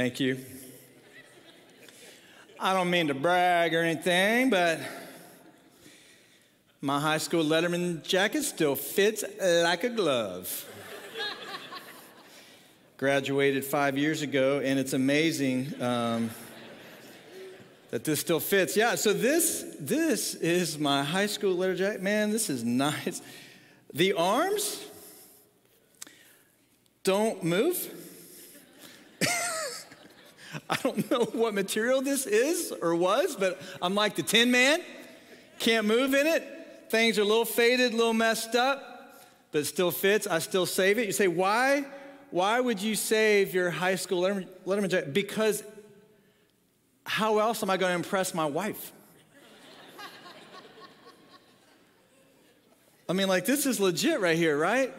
Thank you. I don't mean to brag or anything, but my high school Letterman jacket still fits like a glove. Graduated five years ago, and it's amazing um, that this still fits. Yeah, so this this is my high school letter jacket. Man, this is nice. The arms don't move. I don't know what material this is or was, but I'm like the Tin Man. Can't move in it. Things are a little faded, a little messed up, but it still fits. I still save it. You say, why? Why would you save your high school Letterman, jacket? Because how else am I going to impress my wife? I mean, like, this is legit right here, right?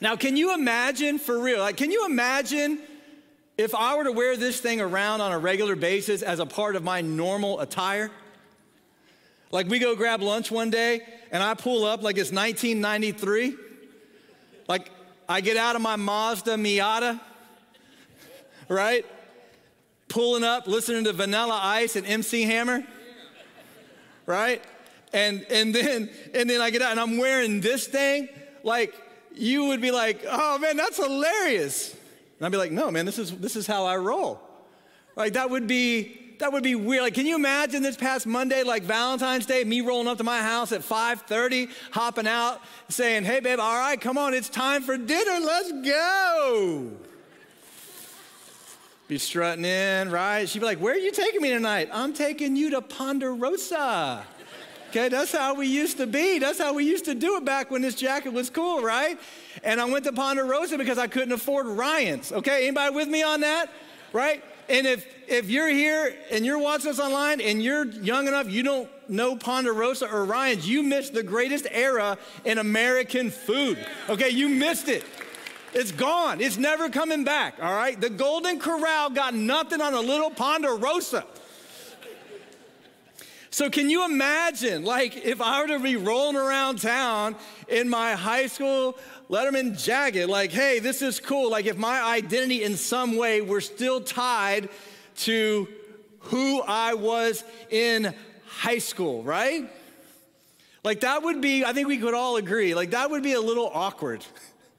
Now, can you imagine for real? Like, can you imagine if I were to wear this thing around on a regular basis as a part of my normal attire? Like, we go grab lunch one day and I pull up like it's 1993. Like, I get out of my Mazda Miata, right? Pulling up, listening to Vanilla Ice and MC Hammer, right? And, and, then, and then I get out and I'm wearing this thing. Like, you would be like, oh man, that's hilarious. And I'd be like, no, man, this is, this is how I roll. Like, that would be, that would be weird. Like, can you imagine this past Monday, like Valentine's Day, me rolling up to my house at 5:30, hopping out, saying, "Hey, babe, all right, come on, it's time for dinner. Let's go." Be strutting in, right? She'd be like, "Where are you taking me tonight?" "I'm taking you to Ponderosa." Okay, that's how we used to be. That's how we used to do it back when this jacket was cool, right? And I went to Ponderosa because I couldn't afford Ryan's. Okay, anybody with me on that? Right? And if if you're here and you're watching us online and you're young enough, you don't know Ponderosa or Ryan's, you missed the greatest era in American food. Okay, you missed it. It's gone. It's never coming back, all right? The Golden Corral got nothing on a little Ponderosa. So, can you imagine, like, if I were to be rolling around town in my high school Letterman jacket, like, hey, this is cool. Like, if my identity in some way were still tied to who I was in high school, right? Like, that would be, I think we could all agree, like, that would be a little awkward.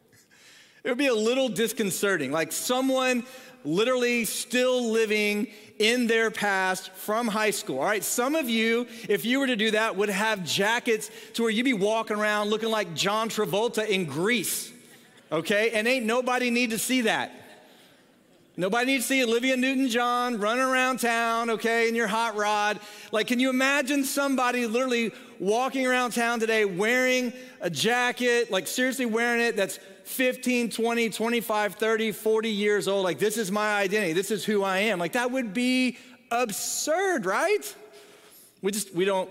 it would be a little disconcerting. Like, someone literally still living in their past from high school. All right, some of you, if you were to do that, would have jackets to where you'd be walking around looking like John Travolta in Grease, okay? And ain't nobody need to see that. Nobody needs to see Olivia Newton John running around town, okay, in your hot rod. Like, can you imagine somebody literally walking around town today wearing a jacket, like seriously wearing it, that's 15, 20, 25, 30, 40 years old, like, this is my identity, this is who I am. Like, that would be absurd, right? We just, we don't,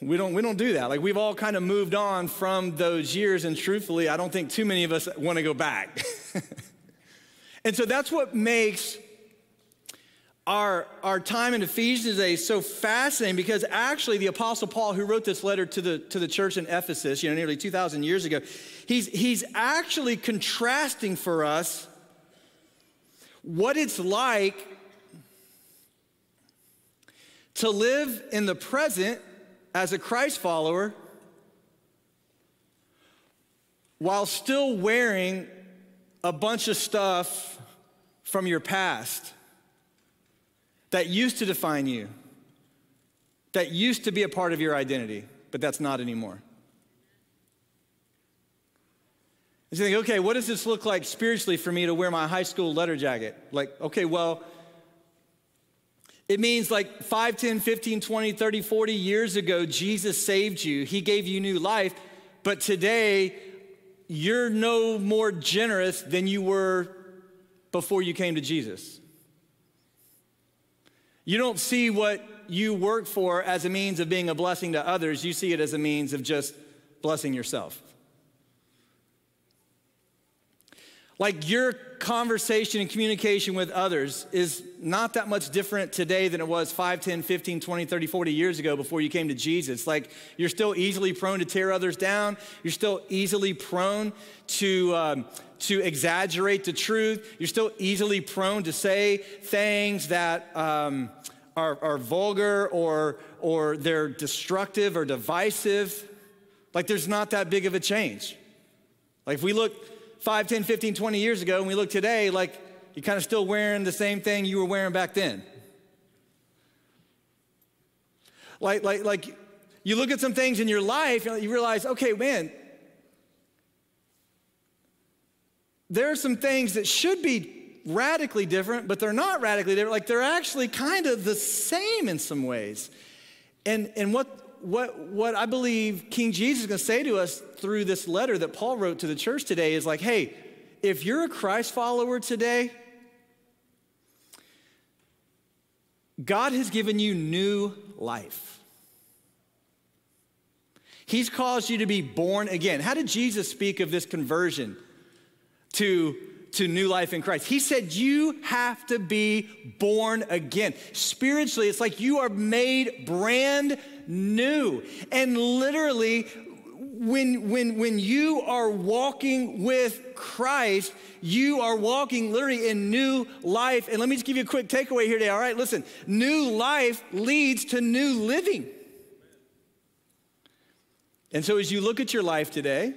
we don't, we don't do that. Like, we've all kind of moved on from those years, and truthfully, I don't think too many of us want to go back. and so that's what makes our, our time in Ephesians today is so fascinating because actually the Apostle Paul, who wrote this letter to the, to the church in Ephesus, you know, nearly 2,000 years ago, he's, he's actually contrasting for us what it's like to live in the present as a Christ follower while still wearing a bunch of stuff from your past that used to define you, that used to be a part of your identity, but that's not anymore. And you think, okay, what does this look like spiritually for me to wear my high school letter jacket? Like, okay, well, it means like 5, 10, 15, 20, 30, 40 years ago, Jesus saved you. He gave you new life. But today, you're no more generous than you were before you came to Jesus. You don't see what you work for as a means of being a blessing to others, you see it as a means of just blessing yourself. Like your conversation and communication with others is not that much different today than it was 5, 10, 15, 20, 30, 40 years ago before you came to Jesus. Like you're still easily prone to tear others down. You're still easily prone to, um, to exaggerate the truth. You're still easily prone to say things that um, are, are vulgar or, or they're destructive or divisive. Like there's not that big of a change. Like if we look 5, 10, 15, 20 years ago, and we look today, like you're kind of still wearing the same thing you were wearing back then. Like, like, like you look at some things in your life, and you realize, okay, man, there are some things that should be radically different, but they're not radically different. Like they're actually kind of the same in some ways. And, and what, what, what I believe King Jesus is going to say to us through this letter that Paul wrote to the church today is like, hey, if you're a Christ follower today, God has given you new life. He's caused you to be born again. How did Jesus speak of this conversion to, to new life in Christ? He said, You have to be born again. Spiritually, it's like you are made brand new. And literally, when, when, when you are walking with Christ, you are walking literally in new life. And let me just give you a quick takeaway here today. All right, listen, new life leads to new living. And so as you look at your life today,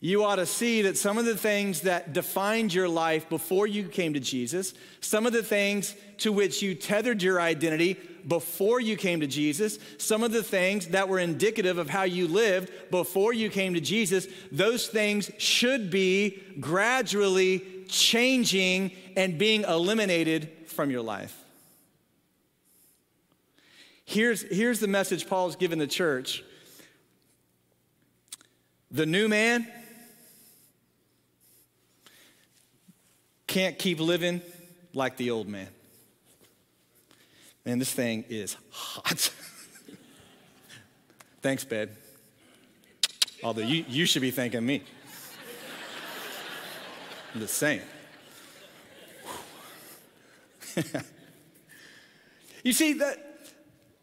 you ought to see that some of the things that defined your life before you came to Jesus, some of the things to which you tethered your identity before you came to Jesus, some of the things that were indicative of how you lived before you came to Jesus, those things should be gradually changing and being eliminated from your life. Here's, here's the message Paul's given the church the new man can't keep living like the old man. Man, this thing is hot. Thanks, babe. Although you, you should be thanking me. I'm just saying. you see, the,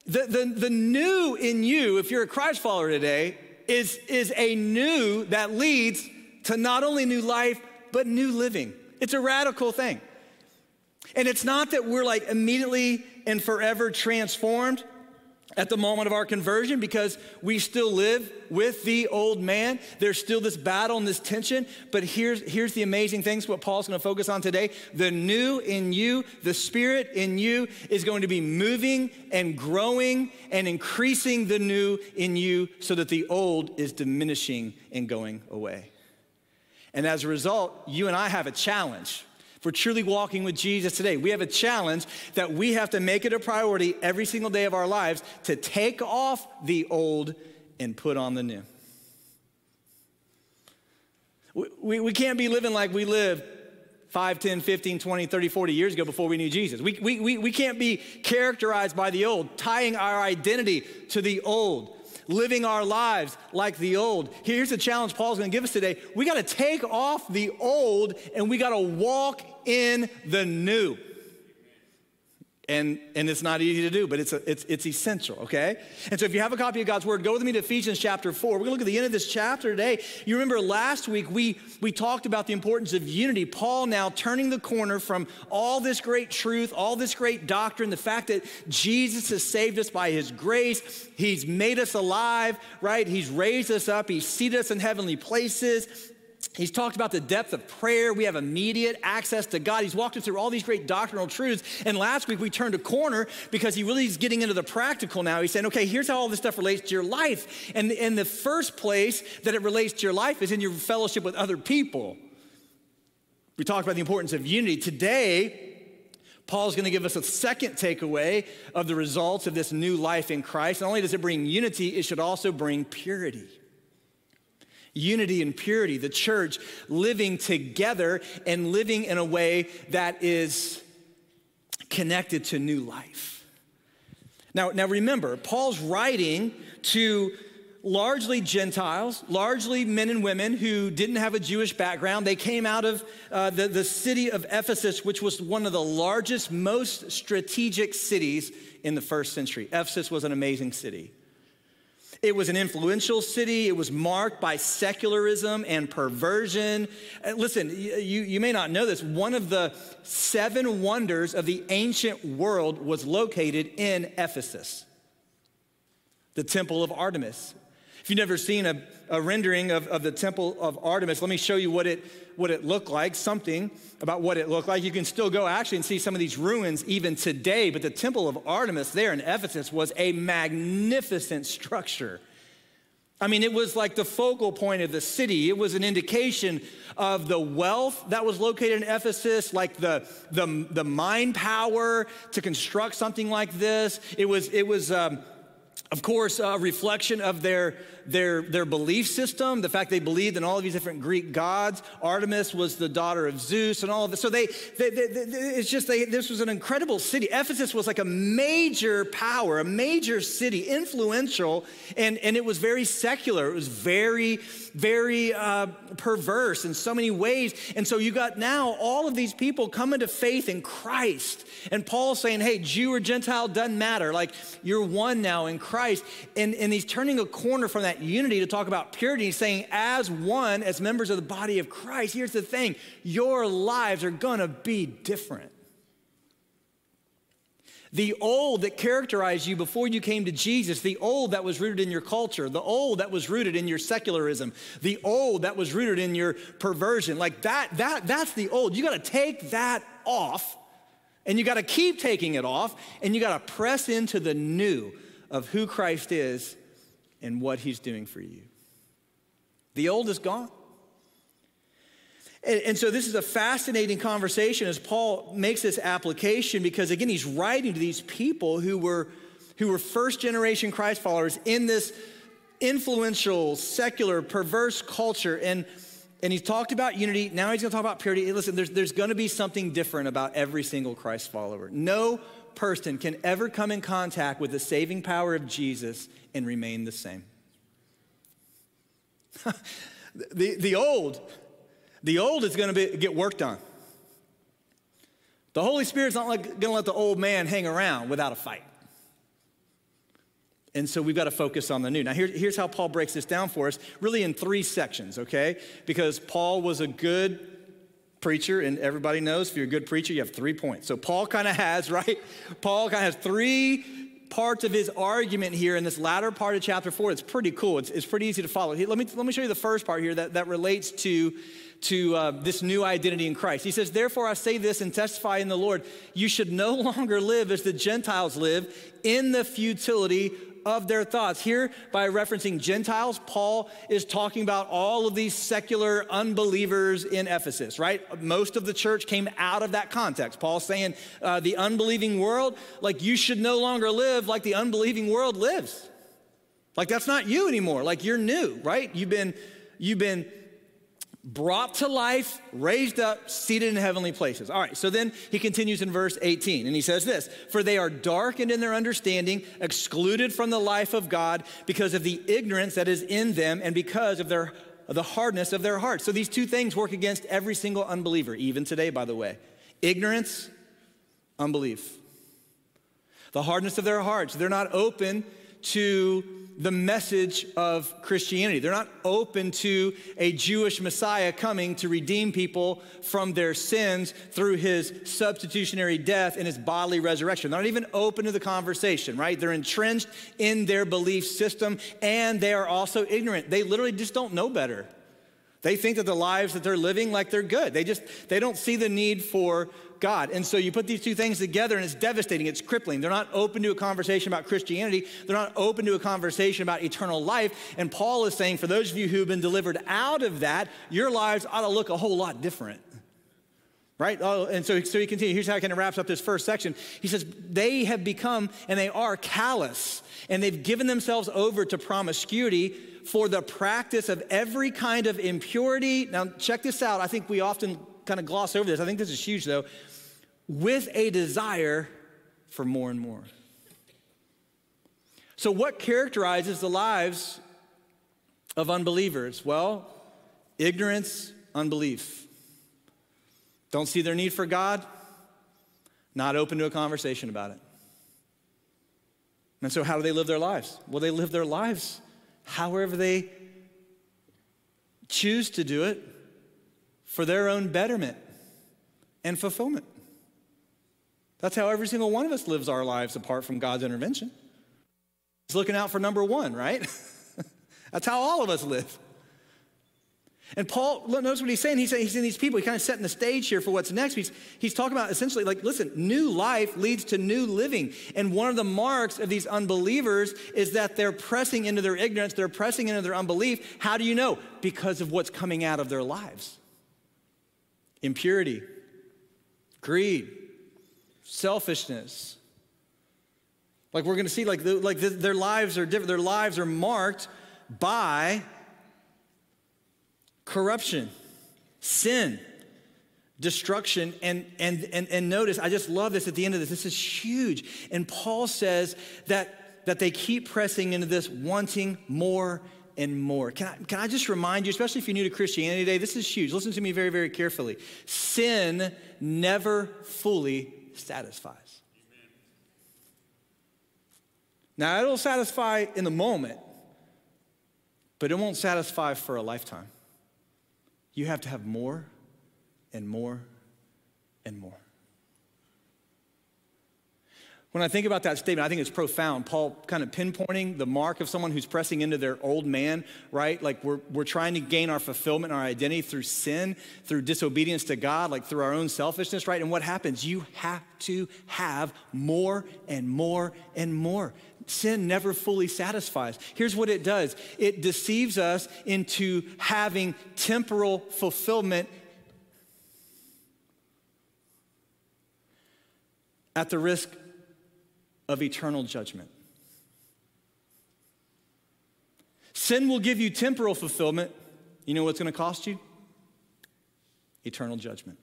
the, the, the new in you, if you're a Christ follower today, is, is a new that leads to not only new life, but new living. It's a radical thing. And it's not that we're like immediately and forever transformed at the moment of our conversion because we still live with the old man. There's still this battle and this tension. But here's, here's the amazing things what Paul's going to focus on today. The new in you, the spirit in you is going to be moving and growing and increasing the new in you so that the old is diminishing and going away. And as a result, you and I have a challenge if we're truly walking with Jesus today, we have a challenge that we have to make it a priority every single day of our lives to take off the old and put on the new. We, we, we can't be living like we lived 5, 10, 15, 20, 30, 40 years ago before we knew Jesus. We, we, we, we can't be characterized by the old, tying our identity to the old living our lives like the old. Here's the challenge Paul's gonna give us today. We gotta take off the old and we gotta walk in the new. And, and it's not easy to do, but it's, a, it's, it's essential, okay? And so if you have a copy of God's Word, go with me to Ephesians chapter 4. We're gonna look at the end of this chapter today. You remember last week we, we talked about the importance of unity. Paul now turning the corner from all this great truth, all this great doctrine, the fact that Jesus has saved us by His grace, He's made us alive, right? He's raised us up, He's seated us in heavenly places. He's talked about the depth of prayer. We have immediate access to God. He's walked us through all these great doctrinal truths. And last week we turned a corner because he really is getting into the practical now. He's saying, okay, here's how all this stuff relates to your life. And, in the first place that it relates to your life is in your fellowship with other people. We talked about the importance of unity. Today, Paul's going to give us a second takeaway of the results of this new life in Christ. Not only does it bring unity, it should also bring purity unity and purity, the church living together and living in a way that is connected to new life. Now, now remember, Paul's writing to largely Gentiles, largely men and women who didn't have a Jewish background. They came out of uh, the, the city of Ephesus, which was one of the largest, most strategic cities in the first century. Ephesus was an amazing city. It was an influential city. It was marked by secularism and perversion. Uh, listen, you, you may not know this. One of the seven wonders of the ancient world was located in Ephesus the temple of Artemis. If you've never seen a, a rendering of, of the temple of Artemis, let me show you what it, what it looked like, something about what it looked like. You can still go actually and see some of these ruins even today, but the temple of Artemis there in Ephesus was a magnificent structure. I mean, it was like the focal point of the city. It was an indication of the wealth that was located in Ephesus, like the, the, the mind power to construct something like this. It was, it was um, of course, a reflection of their, their, their belief system, the fact they believed in all of these different Greek gods. Artemis was the daughter of Zeus and all of this. So they, they, they, they it's just, they, this was an incredible city. Ephesus was like a major power, a major city, influential, and, and it was very secular. It was very, very uh, perverse in so many ways. And so you got now all of these people coming to faith in Christ. And Paul saying, hey, Jew or Gentile, doesn't matter. Like, you're one now in Christ. And, and he's turning a corner from that unity to talk about purity, He's saying, as one, as members of the body of Christ, here's the thing your lives are gonna be different. The old that characterized you before you came to Jesus, the old that was rooted in your culture, the old that was rooted in your secularism, the old that was rooted in your perversion, like that, that that's the old. You gotta take that off and you gotta keep taking it off and you gotta press into the new of who Christ is and what He's doing for you. The old is gone. And, and, so this is a fascinating conversation as Paul makes this application because, again, he's writing to these people who were, who were first generation Christ followers in this influential, secular, perverse culture. And, and he's talked about unity. Now he's going to talk about purity. Listen, there's, there's going to be something different about every single Christ follower. No person can ever come in contact with the saving power of Jesus and remain the same. the, the old, the old is going to get worked on. The Holy Spirit's not like, going to let the old man hang around without a fight. And so we've got to focus on the new. Now, here, here's how Paul breaks this down for us, really in three sections, okay? Because Paul was a good preacher, and everybody knows if you're a good preacher, you have three points. So Paul kind of has, right? Paul kind of has three parts of his argument here in this latter part of chapter four. It's pretty cool. It's, it's pretty easy to follow. Let me, let me show you the first part here that, that relates to, to uh, this new identity in Christ. He says, Therefore, I say this and testify in the Lord, you should no longer live as the Gentiles live in the futility of their thoughts. Here, by referencing Gentiles, Paul is talking about all of these secular unbelievers in Ephesus, right? Most of the church came out of that context. Paul's saying uh, the unbelieving world, like you should no longer live like the unbelieving world lives. Like that's not you anymore. Like you're new, right? You've been, you've been brought to life, raised up, seated in heavenly places. All right, so then he continues in verse 18, and he says this For they are darkened in their understanding, excluded from the life of God because of the ignorance that is in them and because of their the hardness of their hearts. So these two things work against every single unbeliever, even today, by the way. Ignorance, unbelief. The hardness of their hearts. They're not open to the message of Christianity. They're not open to a Jewish Messiah coming to redeem people from their sins through his substitutionary death and his bodily resurrection. They're not even open to the conversation, right? They're entrenched in their belief system and they are also ignorant. They literally just don't know better. They think that the lives that they're living like they're good. They just they don't see the need for God. And so you put these two things together and it's devastating, it's crippling. They're not open to a conversation about Christianity, they're not open to a conversation about eternal life. And Paul is saying, for those of you who've been delivered out of that, your lives ought to look a whole lot different. Right? Oh, and so, so he continues. Here's how he kind of wraps up this first section. He says, They have become and they are callous, and they've given themselves over to promiscuity for the practice of every kind of impurity. Now, check this out. I think we often kind of gloss over this. I think this is huge, though with a desire for more and more. So, what characterizes the lives of unbelievers? Well, ignorance, unbelief. Don't see their need for God, not open to a conversation about it. And so, how do they live their lives? Well, they live their lives however they choose to do it for their own betterment and fulfillment. That's how every single one of us lives our lives apart from God's intervention. He's looking out for number one, right? That's how all of us live. And Paul, notice what he's saying. He's saying he's in these people. He's kind of setting the stage here for what's next. He's, he's talking about essentially like, listen, new life leads to new living. And one of the marks of these unbelievers is that they're pressing into their ignorance, they're pressing into their unbelief. How do you know? Because of what's coming out of their lives impurity, greed, selfishness. Like we're going to see, like, the, like the, their lives are different. Their lives are marked by corruption, sin, destruction. And, and, and, and notice, I just love this at the end of this. This is huge. And Paul says that, that they keep pressing into this, wanting more and more. Can I, can I just remind you, especially if you're new to Christianity today, this is huge. Listen to me very, very carefully. Sin never fully satisfies. Now, it'll satisfy in the moment, but it won't satisfy for a lifetime. You have to have more and more and more. When I think about that statement, I think it's profound. Paul kind of pinpointing the mark of someone who's pressing into their old man, right? Like we're, we're trying to gain our fulfillment, our identity through sin, through disobedience to God, like through our own selfishness, right? And what happens? You have to have more and more and more. Sin never fully satisfies. Here's what it does it deceives us into having temporal fulfillment at the risk of eternal judgment. Sin will give you temporal fulfillment. You know what's going to cost you? Eternal judgment.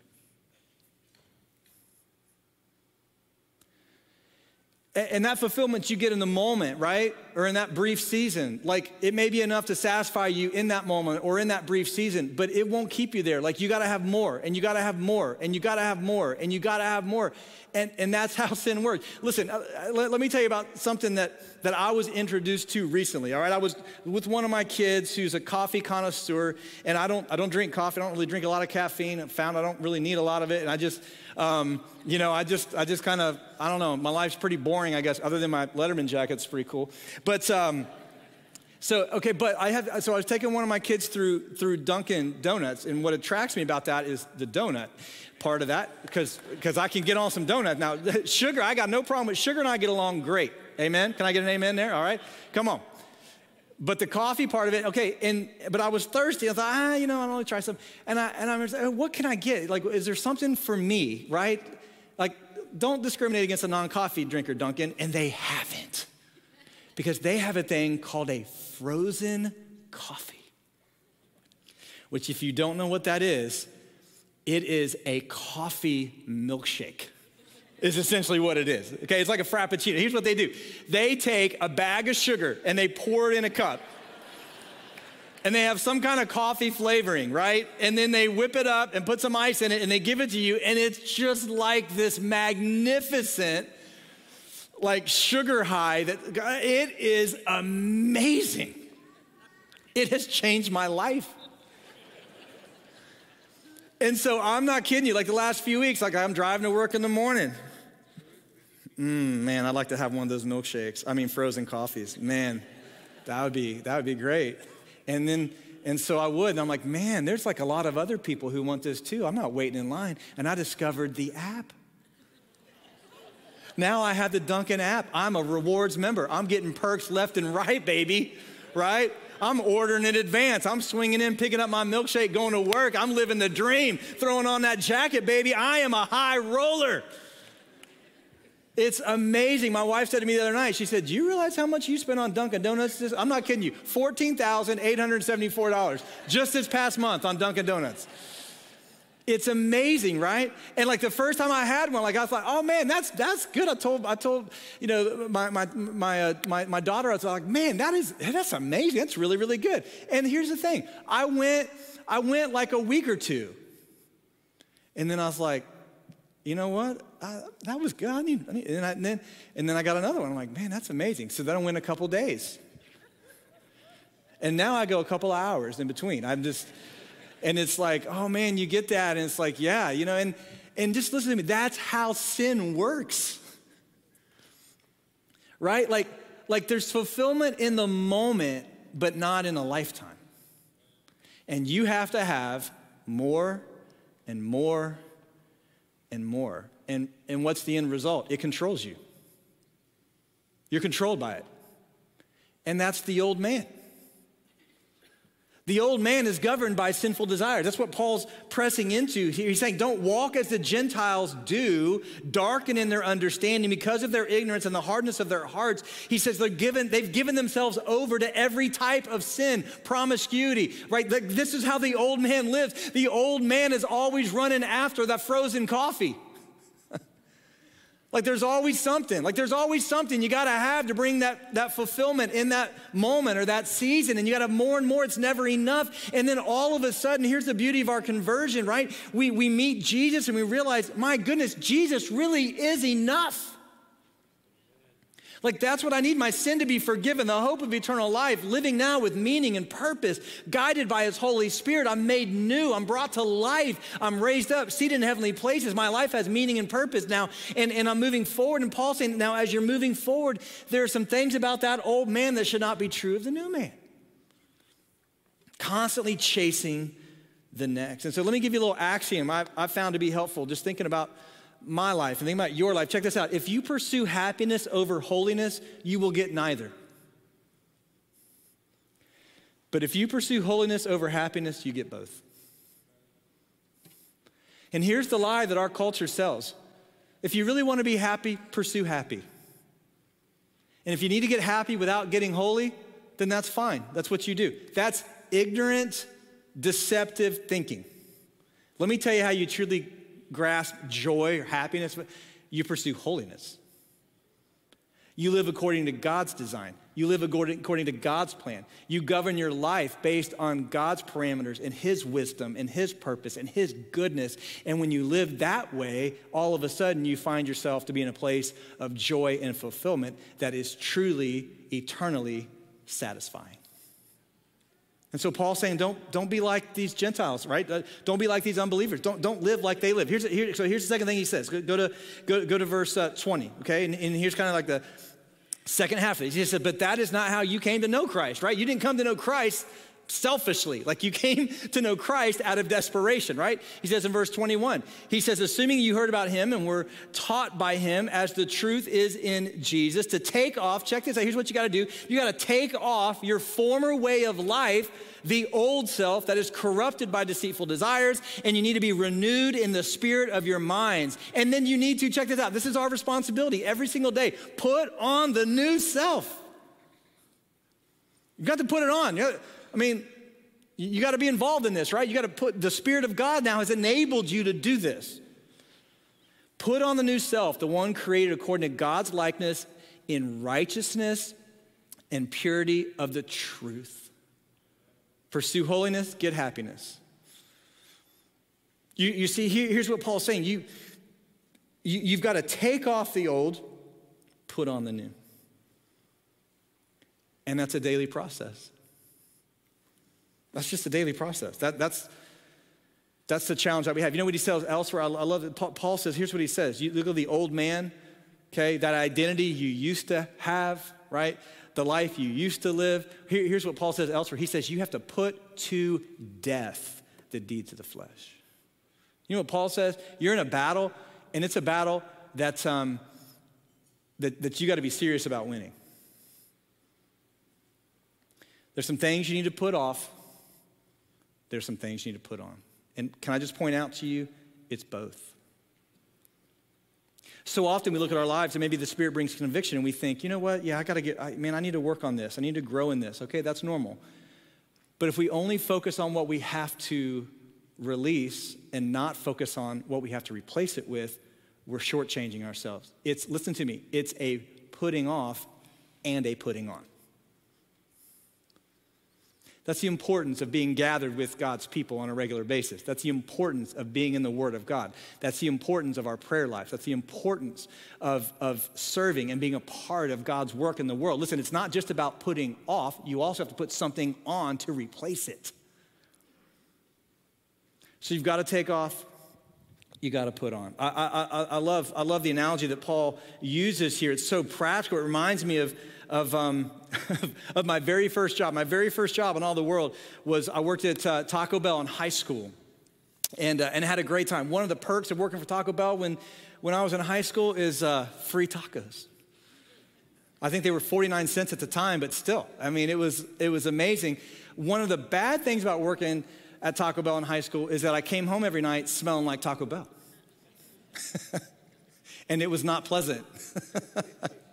And that fulfillment you get in the moment, right? Or in that brief season. Like it may be enough to satisfy you in that moment or in that brief season, but it won't keep you there. Like you gotta have more and you gotta have more and you gotta have more and you gotta have more. And, and that's how sin works. Listen, uh, uh, let, let me tell you about something that, that I was introduced to recently. All right, I was with one of my kids who's a coffee connoisseur, and I don't, I don't drink coffee. I don't really drink a lot of caffeine. I found I don't really need a lot of it, and I just, um, you know, I just, I just kind of, I don't know. My life's pretty boring, I guess, other than my Letterman jacket's pretty cool. But um, so okay, but I have so I was taking one of my kids through through Dunkin' Donuts, and what attracts me about that is the donut part of that because because I can get on some donuts. Now, sugar, I got no problem with sugar, and I get along great. Amen. Can I get an amen there? All right, come on. But the coffee part of it, okay. And but I was thirsty. I thought, ah, you know, I want to try some. And I and I was, like, what can I get? Like, is there something for me? Right? Like, don't discriminate against a non-coffee drinker, Dunkin'. And they haven't because they have a thing called a frozen coffee, which, if you don't know what that is, it is a coffee milkshake. Is essentially what it is. Okay, it's like a frappuccino. Here's what they do they take a bag of sugar and they pour it in a cup. And they have some kind of coffee flavoring, right? And then they whip it up and put some ice in it and they give it to you. And it's just like this magnificent like sugar high that it is amazing. It has changed my life. And so I'm not kidding you, like the last few weeks, like I'm driving to work in the morning. Mm, man, I'd like to have one of those milkshakes. I mean, frozen coffees. Man, that would be that would be great. And then and so I would, and I'm like, man, there's like a lot of other people who want this too. I'm not waiting in line. And I discovered the app. Now I have the Dunkin' app. I'm a rewards member. I'm getting perks left and right, baby, right? I'm ordering in advance. I'm swinging in, picking up my milkshake, going to work. I'm living the dream, throwing on that jacket, baby. I am a high roller. It's amazing. My wife said to me the other night, she said, Do you realize how much you spent on Dunkin' Donuts? I'm not kidding you. $14,874 just this past month on Dunkin' Donuts. it's amazing, right? And like the first time I had one, like I was like, oh man, that's that's good. I told I told you know my my my uh, my, my daughter, I was like, man, that is that's amazing. That's really really good. And here's the thing, I went I went like a week or two, and then I was like, you know what? That was good. I need, I need and, I, and, then and then I got another one. I'm like, man, that's amazing. So then I went a couple days. And now I go a couple hours in between. I'm just, and it's like, oh man, you get that. And it's like, yeah, you know, and, and just listen to me. That's how sin works. Right? Like, like there's fulfillment in the moment, but not in a lifetime. And you have to have more and more and more. And, and what's the end result? It controls you. You're controlled by it. And that's the old man. The old man is governed by sinful desires. That's what Paul's pressing into here. He's saying, don't walk as the Gentiles do, darken in their understanding because of their ignorance and the hardness of their hearts. He says they're given, they've given themselves over to every type of sin, promiscuity, right? This is how the old man lives. The old man is always running after that frozen coffee. Like there's always something. Like there's always something you got to have to bring that, that fulfillment in that moment or that season. And you got to have more and more. It's never enough. And then all of a sudden, here's the beauty of our conversion, right? We, we meet Jesus and we realize, my goodness, Jesus really is enough. Like, that's what I need my sin to be forgiven, the hope of eternal life, living now with meaning and purpose, guided by His Holy Spirit. I'm made new. I'm brought to life. I'm raised up, seated in heavenly places. My life has meaning and purpose now, and, and I'm moving forward. And Paul's saying, now, as you're moving forward, there are some things about that old man that should not be true of the new man. Constantly chasing the next. And so, let me give you a little axiom I've, I've found to be helpful, just thinking about my life and think about your life, check this out. If you pursue happiness over holiness, you will get neither. But if you pursue holiness over happiness, you get both. And here's the lie that our culture sells if you really want to be happy, pursue happy. And if you need to get happy without getting holy, then that's fine. That's what you do. That's ignorant, deceptive thinking. Let me tell you how you truly grasp joy or happiness, but you pursue holiness. You live according to God's design. You live according, to God's plan. You govern your life based on God's parameters and His wisdom and His purpose and His goodness. And when you live that way, all of a sudden you find yourself to be in a place of joy and fulfillment that is truly, eternally satisfying. And so Paul's saying, don't, don't be like these Gentiles, right? Uh, don't be like these unbelievers. Don't, don't live like they live. Here's, here, so here's the second thing he says. Go, go to, go, go to verse uh, 20, okay? And, and here's kind of like the second half of it. He said, but that is not how you came to know Christ, right? You didn't come to know Christ selfishly. Like you came to know Christ out of desperation, right? He says in verse 21, he says, assuming you heard about him and were taught by him as the truth is in Jesus, to take off, check this out, here's what you got to do. You got to take off your former way of life, the old self that is corrupted by deceitful desires, and you need to be renewed in the spirit of your minds. And then you need to, check this out, this is our responsibility every single day. Put on the new self. You've got to put it on. I mean, you got to be involved in this, right? You got to put the Spirit of God now has enabled you to do this. Put on the new self, the one created according to God's likeness in righteousness and purity of the truth. Pursue holiness, get happiness. You, you see, here, here's what Paul's saying you, you, you've got to take off the old, put on the new. And that's a daily process. That's just a daily process. That, that's, that's the challenge that we have. You know what he says elsewhere? I, I love it. Paul says, here's what he says. You look at the old man, okay, that identity you used to have, right? The life you used to live. Here, here's what Paul says elsewhere. He says, you have to put to death the deeds of the flesh. You know what Paul says? You're in a battle, and it's a battle that's, um, that, that you got to be serious about winning. There's some things you need to put off there's some things you need to put on. And can I just point out to you, it's both. So often we look at our lives and maybe the Spirit brings conviction and we think, you know what? Yeah, I got to get, I, man, I need to work on this. I need to grow in this. Okay, that's normal. But if we only focus on what we have to release and not focus on what we have to replace it with, we're shortchanging ourselves. It's, listen to me, it's a putting off and a putting on. That's the importance of being gathered with God's people on a regular basis. That's the importance of being in the Word of God. That's the importance of our prayer life. That's the importance of, of serving and being a part of God's work in the world. Listen, it's not just about putting off, you also have to put something on to replace it. So you've got to take off, you got to put on. I, I, I, love, I love the analogy that Paul uses here. It's so practical. It reminds me of, of, um, of my very first job. My very first job in all the world was I worked at uh, Taco Bell in high school and, uh, and had a great time. One of the perks of working for Taco Bell when, when I was in high school is uh, free tacos. I think they were 49 cents at the time, but still, I mean, it was, it was amazing. One of the bad things about working at Taco Bell in high school is that I came home every night smelling like Taco Bell. and it was not pleasant.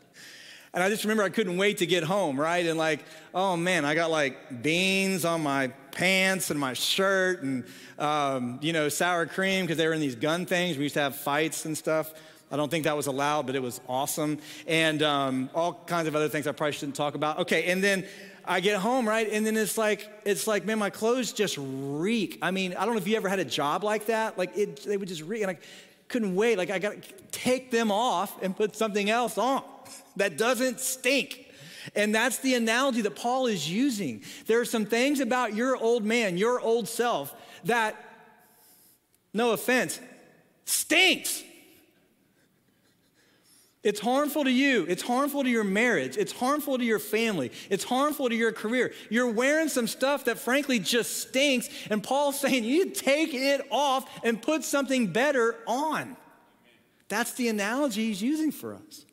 and I just remember I couldn't wait to get home, right? And like, oh man, I got like beans on my pants and my shirt and, um, you know, sour cream because they were in these gun things. We used to have fights and stuff. I don't think that was allowed, but it was awesome. And um, all kinds of other things I probably shouldn't talk about. Okay, and then I get home, right? And then it's like, it's like, man, my clothes just reek. I mean, I don't know if you ever had a job like that. Like it, they would just reek. And I couldn't wait. Like I got to take them off and put something else on that doesn't stink. And that's the analogy that Paul is using. There are some things about your old man, your old self, that, no offense, stinks. It's harmful to you. It's harmful to your marriage. It's harmful to your family. It's harmful to your career. You're wearing some stuff that frankly just stinks. And Paul's saying you take it off and put something better on. That's the analogy he's using for us.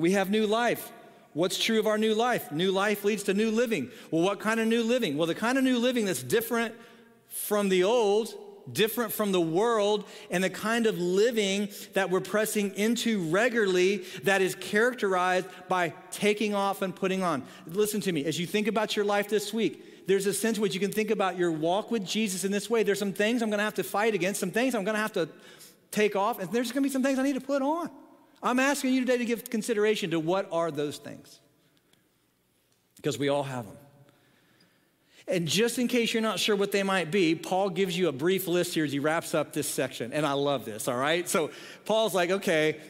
We have new life. What's true of our new life? New life leads to new living. Well, what kind of new living? Well, the kind of new living that's different from the old different from the world and the kind of living that we're pressing into regularly that is characterized by taking off and putting on. Listen to me, as you think about your life this week, there's a sense in which you can think about your walk with Jesus in this way. There's some things I'm gonna have to fight against, some things I'm gonna have to take off, and there's gonna be some things I need to put on. I'm asking you today to give consideration to what are those things. Because we all have them. And just in case you're not sure what they might be, Paul gives you a brief list here as he wraps up this section. And I love this, all right? So Paul's like, okay,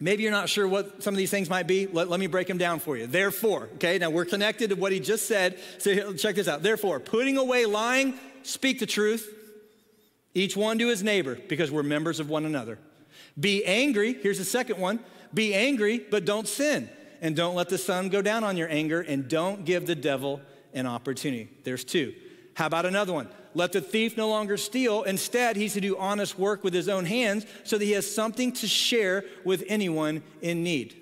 maybe you're not sure what some of these things might be. Let, let me break them down for you. Therefore, okay, now we're connected to what he just said. So check this out. Therefore, putting away lying, speak the truth, each one to his neighbor, because we're members of one another. Be angry. Here's the second one be angry, but don't sin. And don't let the sun go down on your anger, and don't give the devil an opportunity. There's two. How about another one? Let the thief no longer steal. Instead, he's to do honest work with his own hands so that he has something to share with anyone in need.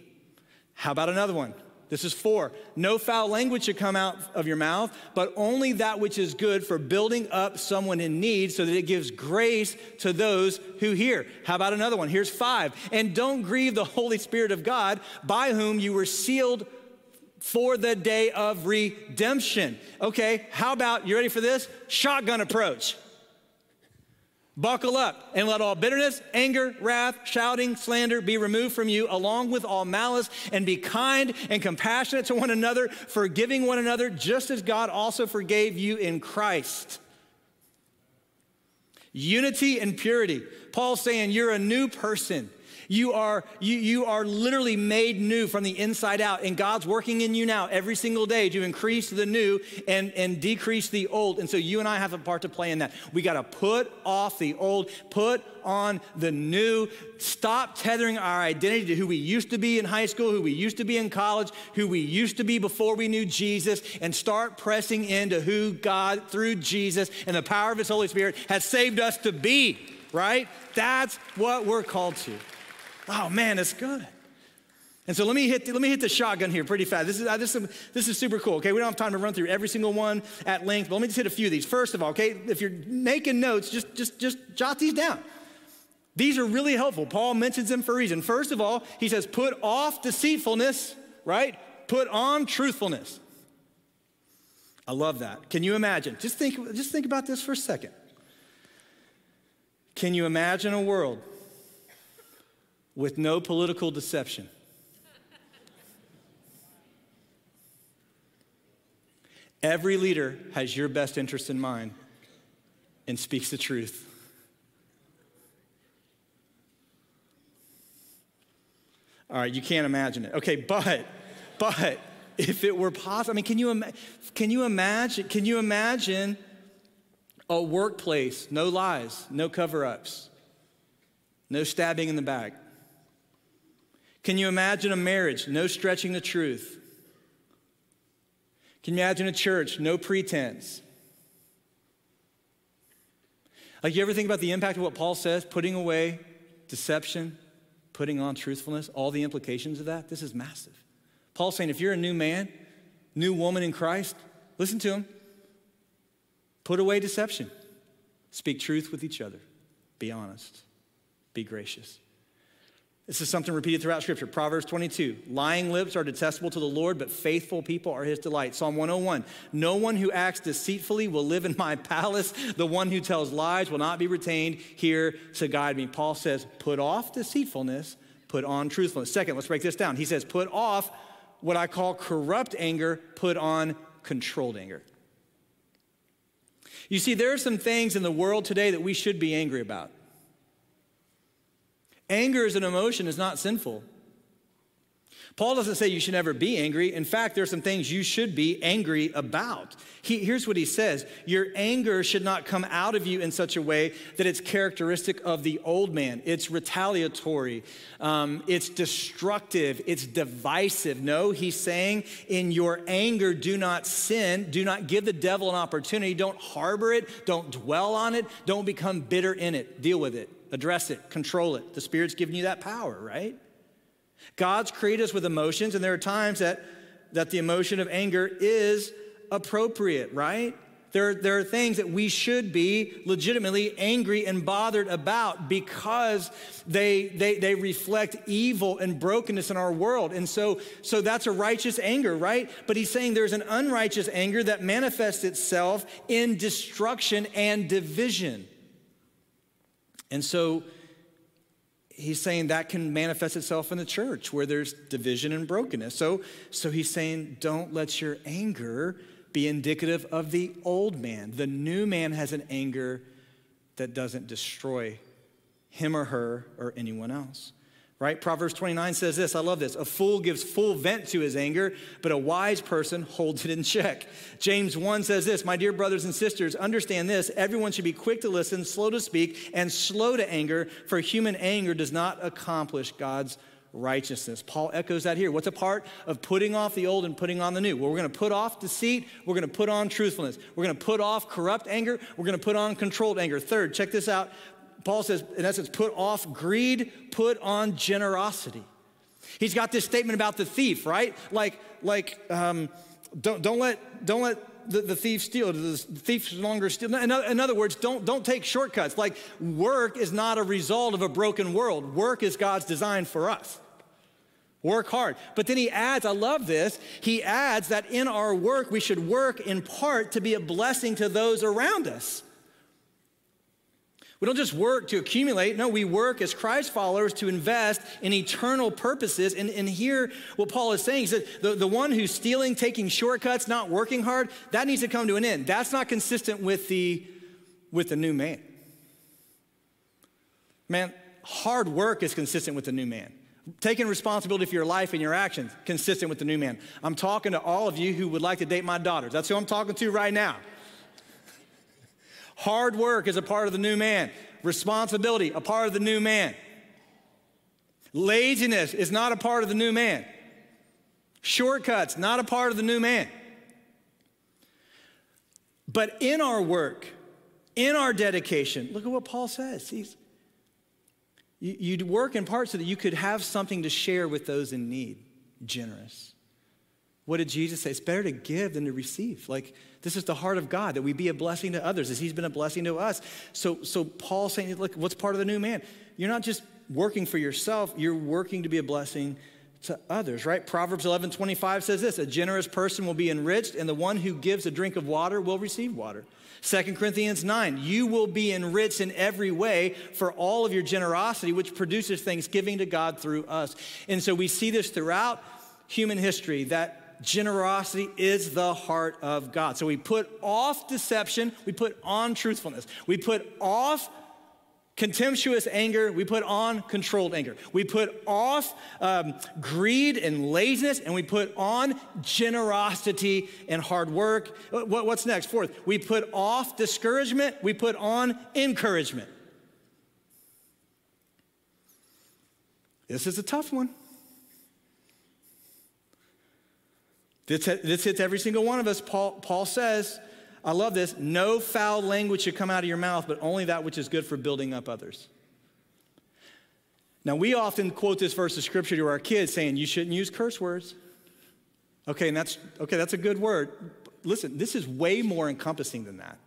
How about another one? This is four. No foul language should come out of your mouth, but only that which is good for building up someone in need so that it gives grace to those who hear. How about another one? Here's five. And don't grieve the Holy Spirit of God, by whom you were sealed for the day of redemption. Okay, how about, you ready for this? Shotgun approach. Buckle up and let all bitterness, anger, wrath, shouting, slander be removed from you, along with all malice, and be kind and compassionate to one another, forgiving one another, just as God also forgave you in Christ. Unity and purity. Paul's saying you're a new person. You are, you, you are literally made new from the inside out, and God's working in you now every single day to increase the new and, and decrease the old. And so you and I have a part to play in that. We got to put off the old, put on the new, stop tethering our identity to who we used to be in high school, who we used to be in college, who we used to be before we knew Jesus, and start pressing into who God, through Jesus and the power of His Holy Spirit, has saved us to be, right? That's what we're called to. Oh man, it's good. And so let me hit, let me hit the shotgun here pretty fast. This is, uh, this, is, this is super cool, okay? We don't have time to run through every single one at length, but let me just hit a few of these. First of all, okay, if you're making notes, just, just, just jot these down. These are really helpful. Paul mentions them for a reason. First of all, he says, put off deceitfulness, right? Put on truthfulness. I love that. Can you imagine? Just think, just think about this for a second. Can you imagine a world with no political deception? Every leader has your best interest in mind and speaks the truth. All right, you can't imagine it. Okay, but, but if it were possible, I mean, can you, can you imagine, can you imagine a workplace, no lies, no cover ups, no stabbing in the back? Can you imagine a marriage, no stretching the truth? Can you imagine a church, no pretense? Like, you ever think about the impact of what Paul says, putting away deception, putting on truthfulness, all the implications of that? This is massive. Paul's saying if you're a new man, new woman in Christ, listen to him. Put away deception. Speak truth with each other. Be honest. Be gracious. This is something repeated throughout Scripture. Proverbs 22 Lying lips are detestable to the Lord, but faithful people are his delight. Psalm 101 No one who acts deceitfully will live in my palace. The one who tells lies will not be retained here to guide me. Paul says, Put off deceitfulness, put on truthfulness. Second, let's break this down. He says, Put off what I call corrupt anger, put on controlled anger. You see, there are some things in the world today that we should be angry about. Anger as an emotion is not sinful. Paul doesn't say you should never be angry. In fact, there are some things you should be angry about. He, here's what he says Your anger should not come out of you in such a way that it's characteristic of the old man. It's retaliatory, um, it's destructive, it's divisive. No, he's saying in your anger, do not sin, do not give the devil an opportunity, don't harbor it, don't dwell on it, don't become bitter in it. Deal with it address it, control it. The Spirit's giving you that power, right? God's created us with emotions, and there are times that, that the emotion of anger is appropriate, right? There, there are things that we should be legitimately angry and bothered about because they, they, they reflect evil and brokenness in our world. And so, so that's a righteous anger, right? But he's saying there's an unrighteous anger that manifests itself in destruction and division. And so he's saying that can manifest itself in the church where there's division and brokenness. So, so he's saying, don't let your anger be indicative of the old man. The new man has an anger that doesn't destroy him or her or anyone else right? Proverbs 29 says this I love this. A fool gives full vent to his anger, but a wise person holds it in check. James 1 says this My dear brothers and sisters, understand this. Everyone should be quick to listen, slow to speak, and slow to anger, for human anger does not accomplish God's righteousness. Paul echoes that here. What's a part of putting off the old and putting on the new? Well, we're going to put off deceit. We're going to put on truthfulness. We're going to put off corrupt anger. We're going to put on controlled anger. Third, check this out. Paul says, in essence, put off greed, put on generosity. He's got this statement about the thief, right? Like, like um, don't, don't let, don't let the, the thief steal. The thief no longer steal. In in other words, don't, don't take shortcuts. Like, work is not a result of a broken world. Work is God's design for us. Work hard. But then he adds, I love this, he adds that in our work, we should work in part to be a blessing to those around us. We don't just work to accumulate. No, we work as Christ followers to invest in eternal purposes. And, and here, what Paul is saying is that the, the one who's stealing, taking shortcuts, not working hard, that needs to come to an end. That's not consistent with the, with the new man. Man, hard work is consistent with the new man. Taking responsibility for your life and your actions, consistent with the new man. I'm talking to all of you who would like to date my daughters. That's who I'm talking to right now. Hard work is a part of the new man. Responsibility, a part of the new man. Laziness is not a part of the new man. Shortcuts, not a part of the new man. But in our work, in our dedication, look at what Paul says. He's, you, you work in part so that you could have something to share with those in need, generous. What did Jesus say? It's better to give than to receive. Like, this is the heart of God, that we be a blessing to others as He's been a blessing to us. So, so Paul's saying, look, what's part of the new man? You're not just working for yourself, you're working to be a blessing to others, right? Proverbs 11 25 says this A generous person will be enriched, and the one who gives a drink of water will receive water. 2 Corinthians 9, you will be enriched in every way for all of your generosity, which produces thanksgiving to God through us. And so we see this throughout human history that generosity is the heart of God. So we put off deception, we put on truthfulness, we put off contemptuous anger, we put on controlled anger. We put off um, greed and laziness, and we put on generosity and hard work. What, what's next? Fourth, we put off discouragement, we put on encouragement. This is a tough one. This, this hits every single one of us. Paul, Paul says, I love this. No foul language should come out of your mouth, but only that which is good for building up others. Now, we often quote this verse of scripture to our kids saying, you shouldn't use curse words. Okay, and that's okay, that's a good word. Listen, this is way more encompassing than that.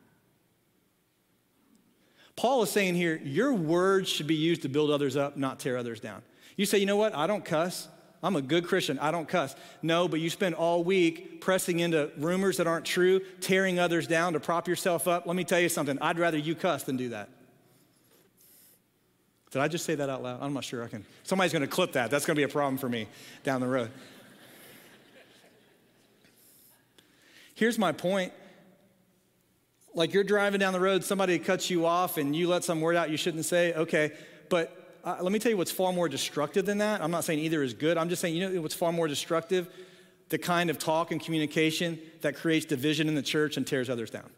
Paul is saying here, your words should be used to build others up, not tear others down. You say, you know what? I don't cuss. I'm a good Christian. I don't cuss. No, but you spend all week pressing into rumors that aren't true, tearing others down to prop yourself up. Let me tell you something. I'd rather you cuss than do that. Did I just say that out loud? I'm not sure I can. Somebody's going to clip that. That's going to be a problem for me down the road. Here's my point. Like you're driving down the road, somebody cuts you off, and you let some word out you shouldn't say. Okay, but uh, let me tell you what's far more destructive than that. I'm not saying either is good. I'm just saying, you know what's far more destructive? The kind of talk and communication that creates division in the church and tears others down.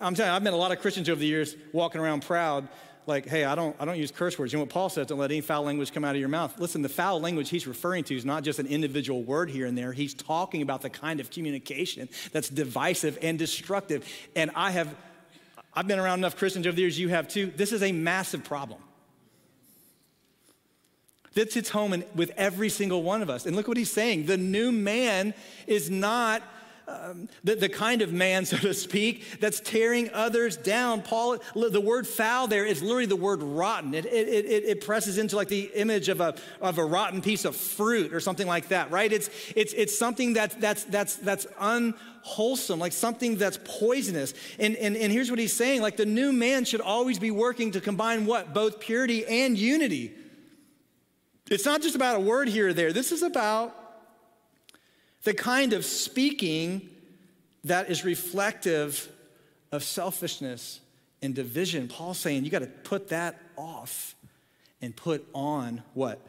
I'm telling you, I've met a lot of Christians over the years walking around proud, like, hey, I don't, I don't use curse words. You know what Paul says? Don't let any foul language come out of your mouth. Listen, the foul language he's referring to is not just an individual word here and there. He's talking about the kind of communication that's divisive and destructive. And I have I've been around enough Christians over the years, you have too. This is a massive problem. This hits home in, with every single one of us. And look what he's saying. The new man is not um, the, the kind of man, so to speak, that's tearing others down. Paul, the word foul there is literally the word rotten. It, it, it, it, presses into like the image of a, of a rotten piece of fruit or something like that, right? It's, it's, it's something that's, that's, that's, that's unwholesome, like something that's poisonous. And, and, and here's what he's saying like the new man should always be working to combine what? Both purity and unity. It's not just about a word here or there. This is about the kind of speaking that is reflective of selfishness and division. Paul's saying you got to put that off and put on what?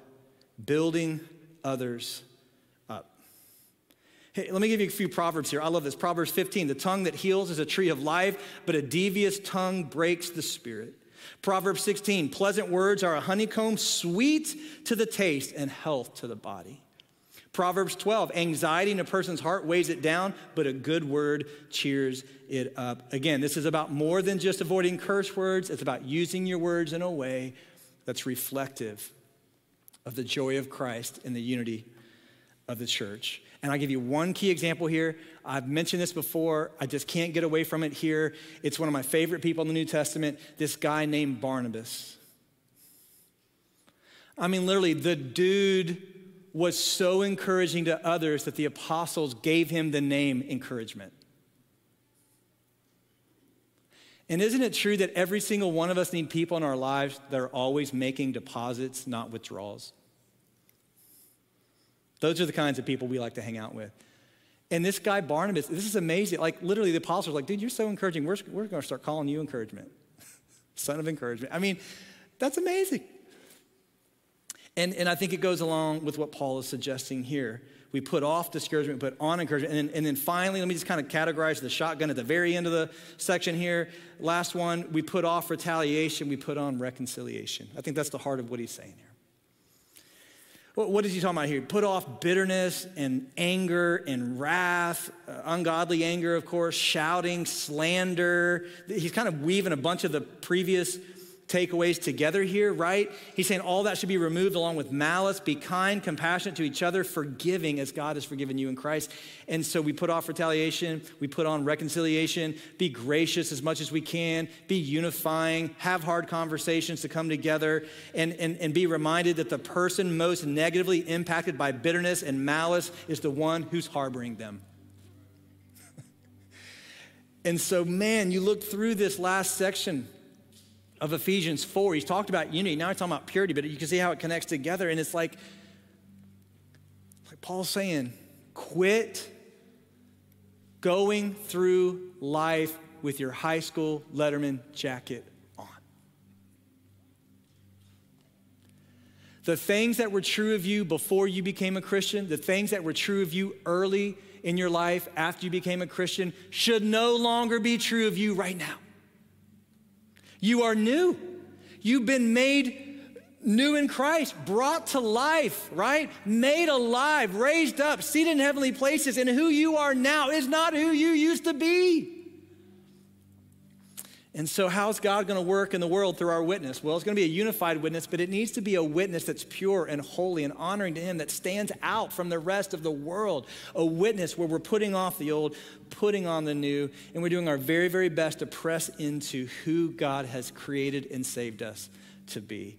Building others up. Hey, let me give you a few proverbs here. I love this. Proverbs 15 The tongue that heals is a tree of life, but a devious tongue breaks the spirit. Proverbs 16 Pleasant words are a honeycomb, sweet to the taste and health to the body. Proverbs 12, anxiety in a person's heart weighs it down, but a good word cheers it up. Again, this is about more than just avoiding curse words, it's about using your words in a way that's reflective of the joy of Christ and the unity of the church. And I'll give you one key example here. I've mentioned this before, I just can't get away from it here. It's one of my favorite people in the New Testament, this guy named Barnabas. I mean, literally, the dude was so encouraging to others that the apostles gave him the name encouragement. And isn't it true that every single one of us need people in our lives that are always making deposits, not withdrawals? Those are the kinds of people we like to hang out with. And this guy, Barnabas, this is amazing. Like, literally, the apostles were like, dude, you're so encouraging. We're, we're going to start calling you encouragement. Son of encouragement. I mean, that's amazing. And, and I think it goes along with what Paul is suggesting here. We put off discouragement, put on encouragement. And then, and then finally, let me just kind of categorize the shotgun at the very end of the section here. Last one, we put off retaliation, we put on reconciliation. I think that's the heart of what he's saying here. What is he talking about here? Put off bitterness and anger and wrath, uh, ungodly anger, of course, shouting, slander. He's kind of weaving a bunch of the previous takeaways together here, right? He's saying all that should be removed along with malice. Be kind, compassionate to each other, forgiving as God has forgiven you in Christ. And so we put off retaliation, we put on reconciliation, be gracious as much as we can, be unifying, have hard conversations to come together, and, and, and be reminded that the person most negatively impacted by bitterness and malice is the one who's harboring them. and so, man, you look through this last section of Ephesians 4. He's talked about unity. Now he's talking about purity, but you can see how it connects together. And it's like, like Paul's saying, quit going through life with your high school Letterman jacket on. The things that were true of you before you became a Christian, the things that were true of you early in your life after you became a Christian, should no longer be true of you right now. You are new. You've been made new in Christ, brought to life, right? Made alive, raised up, seated in heavenly places. And who you are now is not who you used to be. And so, how's God going to work in the world through our witness? Well, it's going to be a unified witness, but it needs to be a witness that's pure and holy and honoring to Him, that stands out from the rest of the world. A witness where we're putting off the old, putting on the new, and we're doing our very, very best to press into who God has created and saved us to be.